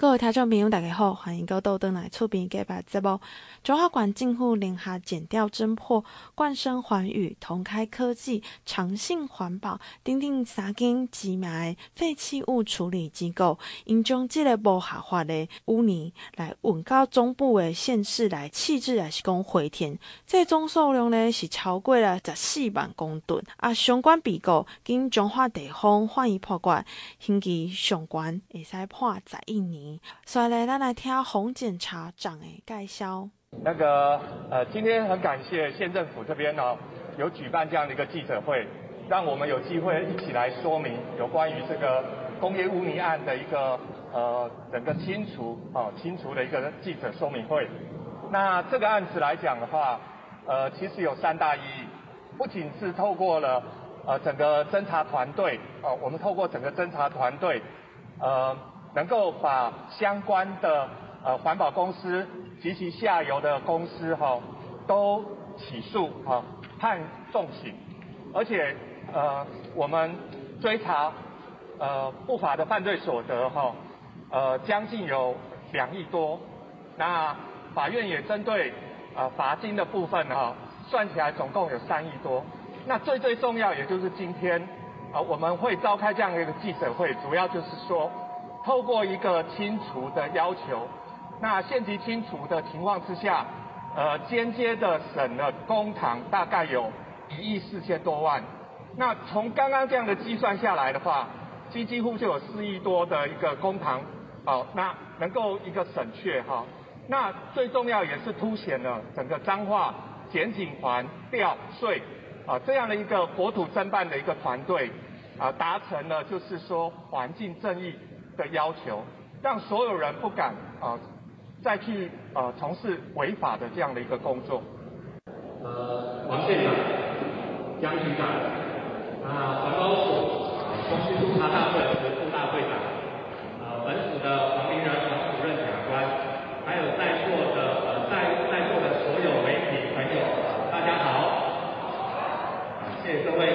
各位听众朋友，大家好，欢迎到豆灯来出品给把节目。中华管政府联合检调侦破冠生环宇、同开科技、长信环保、等等三间知名的废弃物处理机构，因将这个无合法的污泥来运到中部的县市来弃置，还是讲回填？这总数量呢是超过了十四万公吨。啊，相关被告经中华地方法院判决，刑期上悬会使判十一年。所以呢，咱来听洪检察长的介绍。那个呃，今天很感谢县政府这边呢、有举办这样的一个记者会，让我们有机会一起来说明有关于这个工业污泥案的一个呃整个清除啊、清除的一个记者说明会。那这个案子来讲的话，呃，其实有三大意义，不仅是透过了呃整个侦查团队哦，我们透过整个侦查团队呃。能够把相关的呃环保公司及其下游的公司哈、哦、都起诉哈判重刑，而且呃我们追查呃不法的犯罪所得哈呃将近有两亿多，那法院也针对呃罚金的部分哈算起来总共有三亿多，那最最重要也就是今天啊我们会召开这样一个记者会，主要就是说。透过一个清除的要求，那限期清除的情况之下，呃，间接的省了公堂大概有一亿四千多万。那从刚刚这样的计算下来的话，几几乎就有四亿多的一个公堂，好，那能够一个省却哈。那最重要也是凸显了整个彰化检警环调税啊这样的一个国土侦办的一个团队啊，达成了就是说环境正义。的要求，让所有人不敢啊、再去呃从事违法的这样的一个工作。呃，王县长、江局长、啊环保署、啊东区督察大队的副大队长、啊本署的黄明仁黄主任检察官，还有在座的呃在在座的所有媒体朋友，大家好。谢谢各位。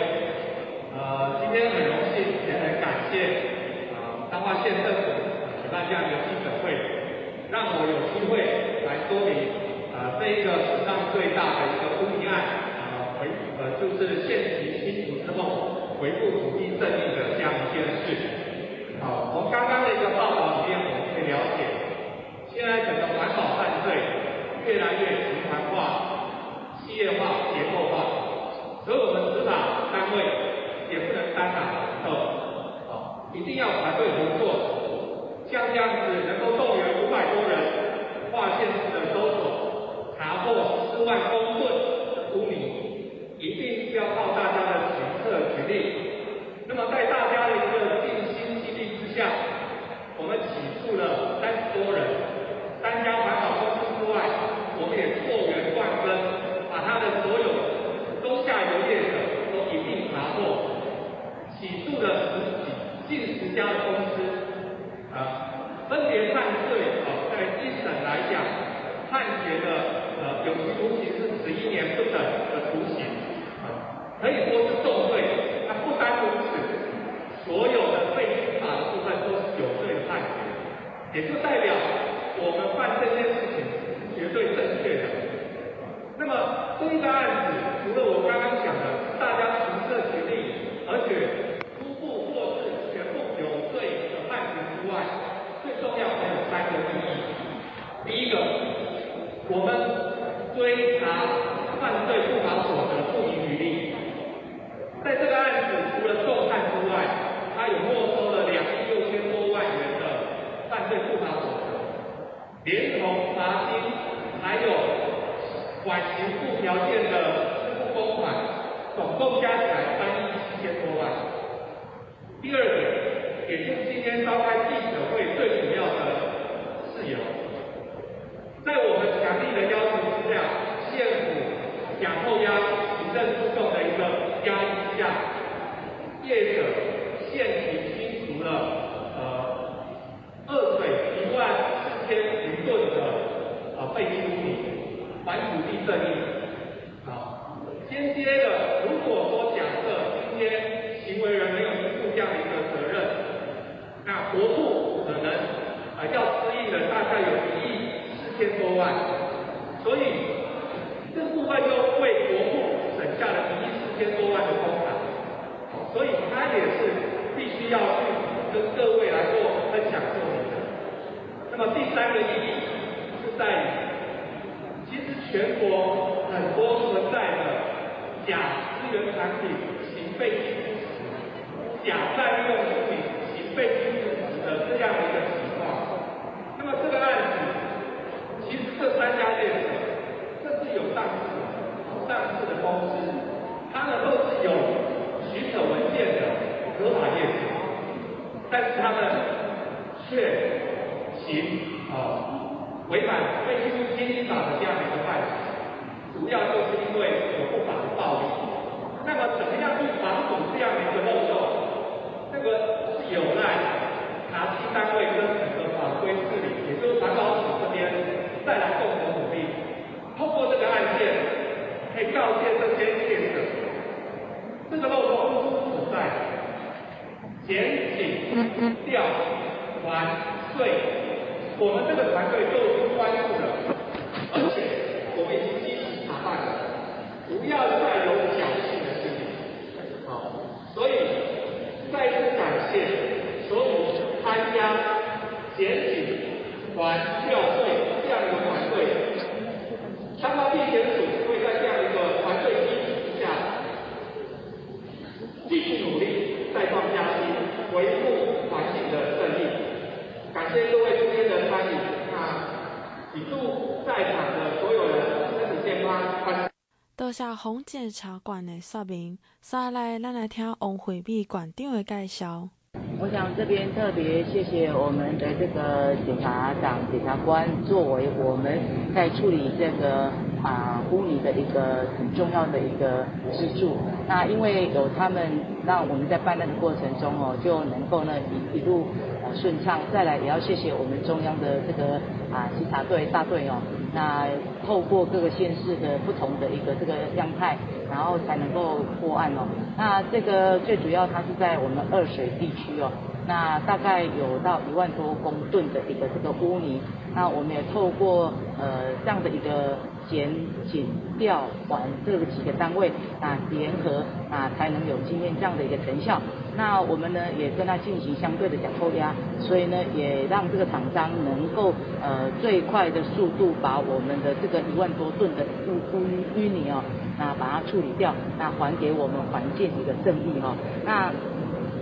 缓刑附条件的支付公款，总共加起来三亿七千多万。第二点，也就是今天召开记者会最主要的事由。在我们强力的要求之下，县府假扣押行政诉讼的一个压力之下，业者限期清除了呃二水一万四千余吨的呃废弃污泥，还土地正义。好，间接的，如果说假设今天行为人没有负这样的一个责任，那国库可能呃要。概有一亿四千多万，所以这部分又为国库省下了一亿四千多万的公帑，所以他也是必须要去跟各位来做分享说明的。那么第三个意义是在于，其实全国很多存在的假资源产品行备金支持、假占用物品行备金支持的这样的一个情况。那么这个案子，其实这三家业者，这是有上市、上市的公司，他们都是有许可文件的合法业者，但是他们却行啊违反废弃物清理法的这样的一个犯事，主要就是因为有不法的暴力。那么怎么样去防堵这样的一个漏洞？这个是有赖查稽单位跟整个法规治理，也就是环保署这边再来共同努力，通过这个案件，可以告诫这些业者，这个漏洞所在，检警调还税，我们这个团队都是关注的，而且我们已经积极查办了，不要再有侥幸的心理。好，所以再次感谢所有参加检警还调税这样一个团队，三方地检署会在这样一个团队支持之下，继续努力，再创佳绩，维护环境的正义。感谢各位今天的参与，那谨祝在场的所有人身体健康。多谢洪检察官的说明，接下来咱来听王惠美馆长的介绍。我想这边特别谢谢我们的这个检察长、检察官，作为我们在处理这个啊污泥的一个很重要的一个支柱。那因为有他们，让我们在办案的过程中哦，就能够呢一一路顺畅。再来也要谢谢我们中央的这个啊稽查队大队哦，那透过各个县市的不同的一个这个样态，然后才能够破案哦。那这个最主要它是在我们二水地区哦。那大概有到一万多公吨的一个这个污泥，那我们也透过呃这样的一个检警调还这几个单位啊联合啊，才能有今天这样的一个成效。那我们呢也跟他进行相对的讲扣押，所以呢也让这个厂商能够呃最快的速度把我们的这个一万多吨的污污淤泥哦，那把它处理掉，那还给我们环境一个正义哈，那。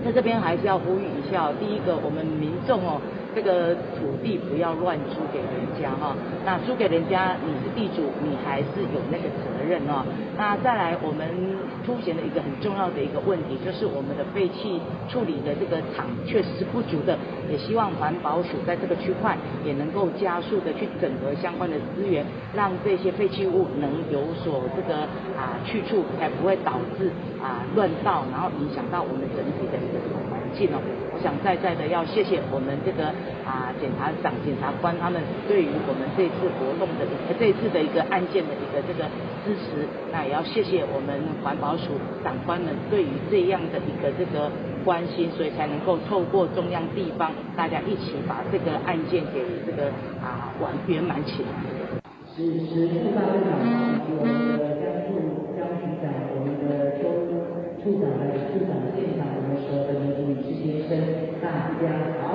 在这边还是要呼吁一下哦，第一个，我们民众哦。这个土地不要乱租给人家哈，那租给人家你是地主，你还是有那个责任哦。那再来，我们凸显了一个很重要的一个问题，就是我们的废弃处理的这个厂确实是不足的，也希望环保署在这个区块也能够加速的去整合相关的资源，让这些废弃物能有所这个啊去处，才不会导致啊乱造，然后影响到我们整体的一个进哦。我想在在的要谢谢我们这个。啊，检察长、检察官他们对于我们这次活动的这次的一个案件的一个这个支持，那也要谢谢我们环保署长官们对于这样的一个这个关心，所以才能够透过中央地方大家一起把这个案件给这个啊完圆满起来。此时处长会长以及我们的江处江局长、我们的周处长还有处长现场，我们所有的民警女士先生，大家好。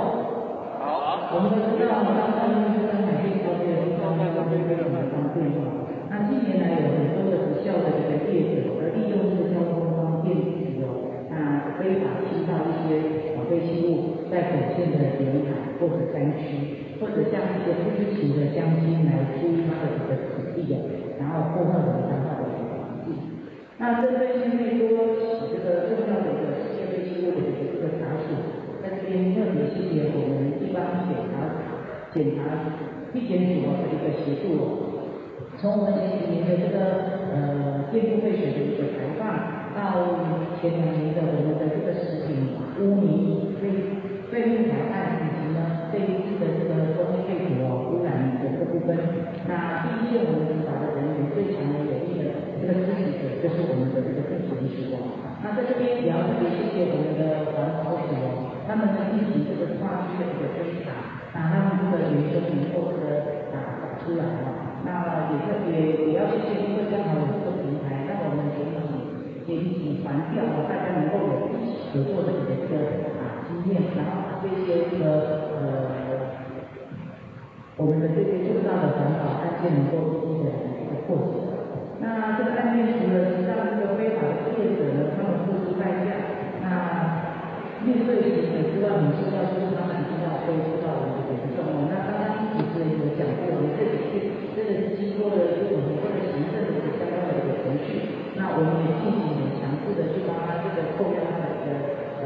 好我们都知道，当上面是在海边交接的地方，非常非常的方便嘛。那近年来有很多的不孝的这个业者，而利用这个交通方便自由，那非法倾倒一些废弃物在本县的沿海或者山区，或者像一些不知情的乡亲来租他的这个土地啊，然后破坏我们。那针对现在多起这个重要的一个世界废弃物的这个查处。在这边特别谢谢我们地方检查检查地检组的一个协助，从我们前几年的这个呃电布废水的一个排放，到前两年的我们的这个食品污泥废废物排案，以及呢这一次的这个工业废土哦污染的这个部分，那第一届我们执法的人员最强的有力的这个支这是我们的这个地检署哦，那在这边也要特别谢谢我们的环保署哦。他们呢进行这个跨区的一个追查，啊，让这个民众能够出来了。那也特别也要谢谢，因为刚好有这个平台，让我们可以研习传递啊，大家能够有合作的一个啊经验，然后把这些这个呃我们的这些重大的环保案件能够一一的一个破解。那这个案件除了提到这个非法的业者呢，他们付出代价，那面对行为之外，很重要就是他们一定要恢复到我们的严重哦。那刚刚主持人有讲过，我们这里是真的是经过了这种很多的行政的一个相关的一个程序，那我们也进行很强制的去帮他这个扣押他的呃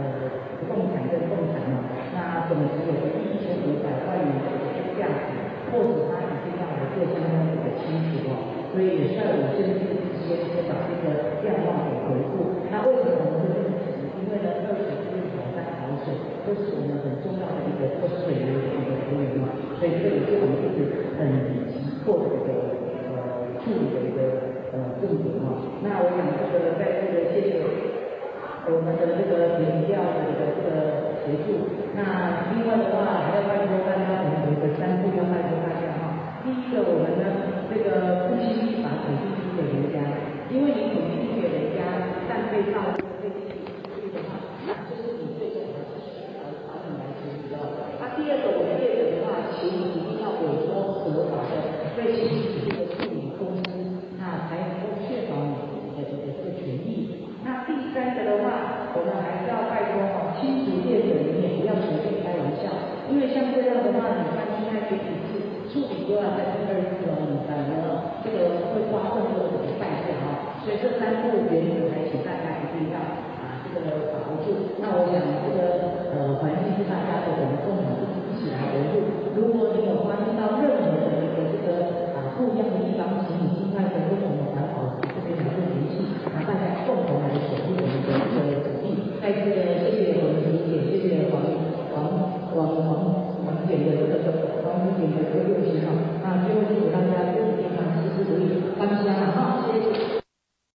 不动产跟动产嘛，那总值有个一千五百万元的一个价值，或者他已经要来做相关的一个清除哦。所以也是个电话给回复。那为什么我们会这么急？因为呢，二十四条三条水都是我们很重要的一个做水的一个资源嘛。所以这也是我们一直很急迫的一个呃处理的一个呃重点啊。那我想这个在这个谢谢我们的这个田调的一个这个协助。那另外的话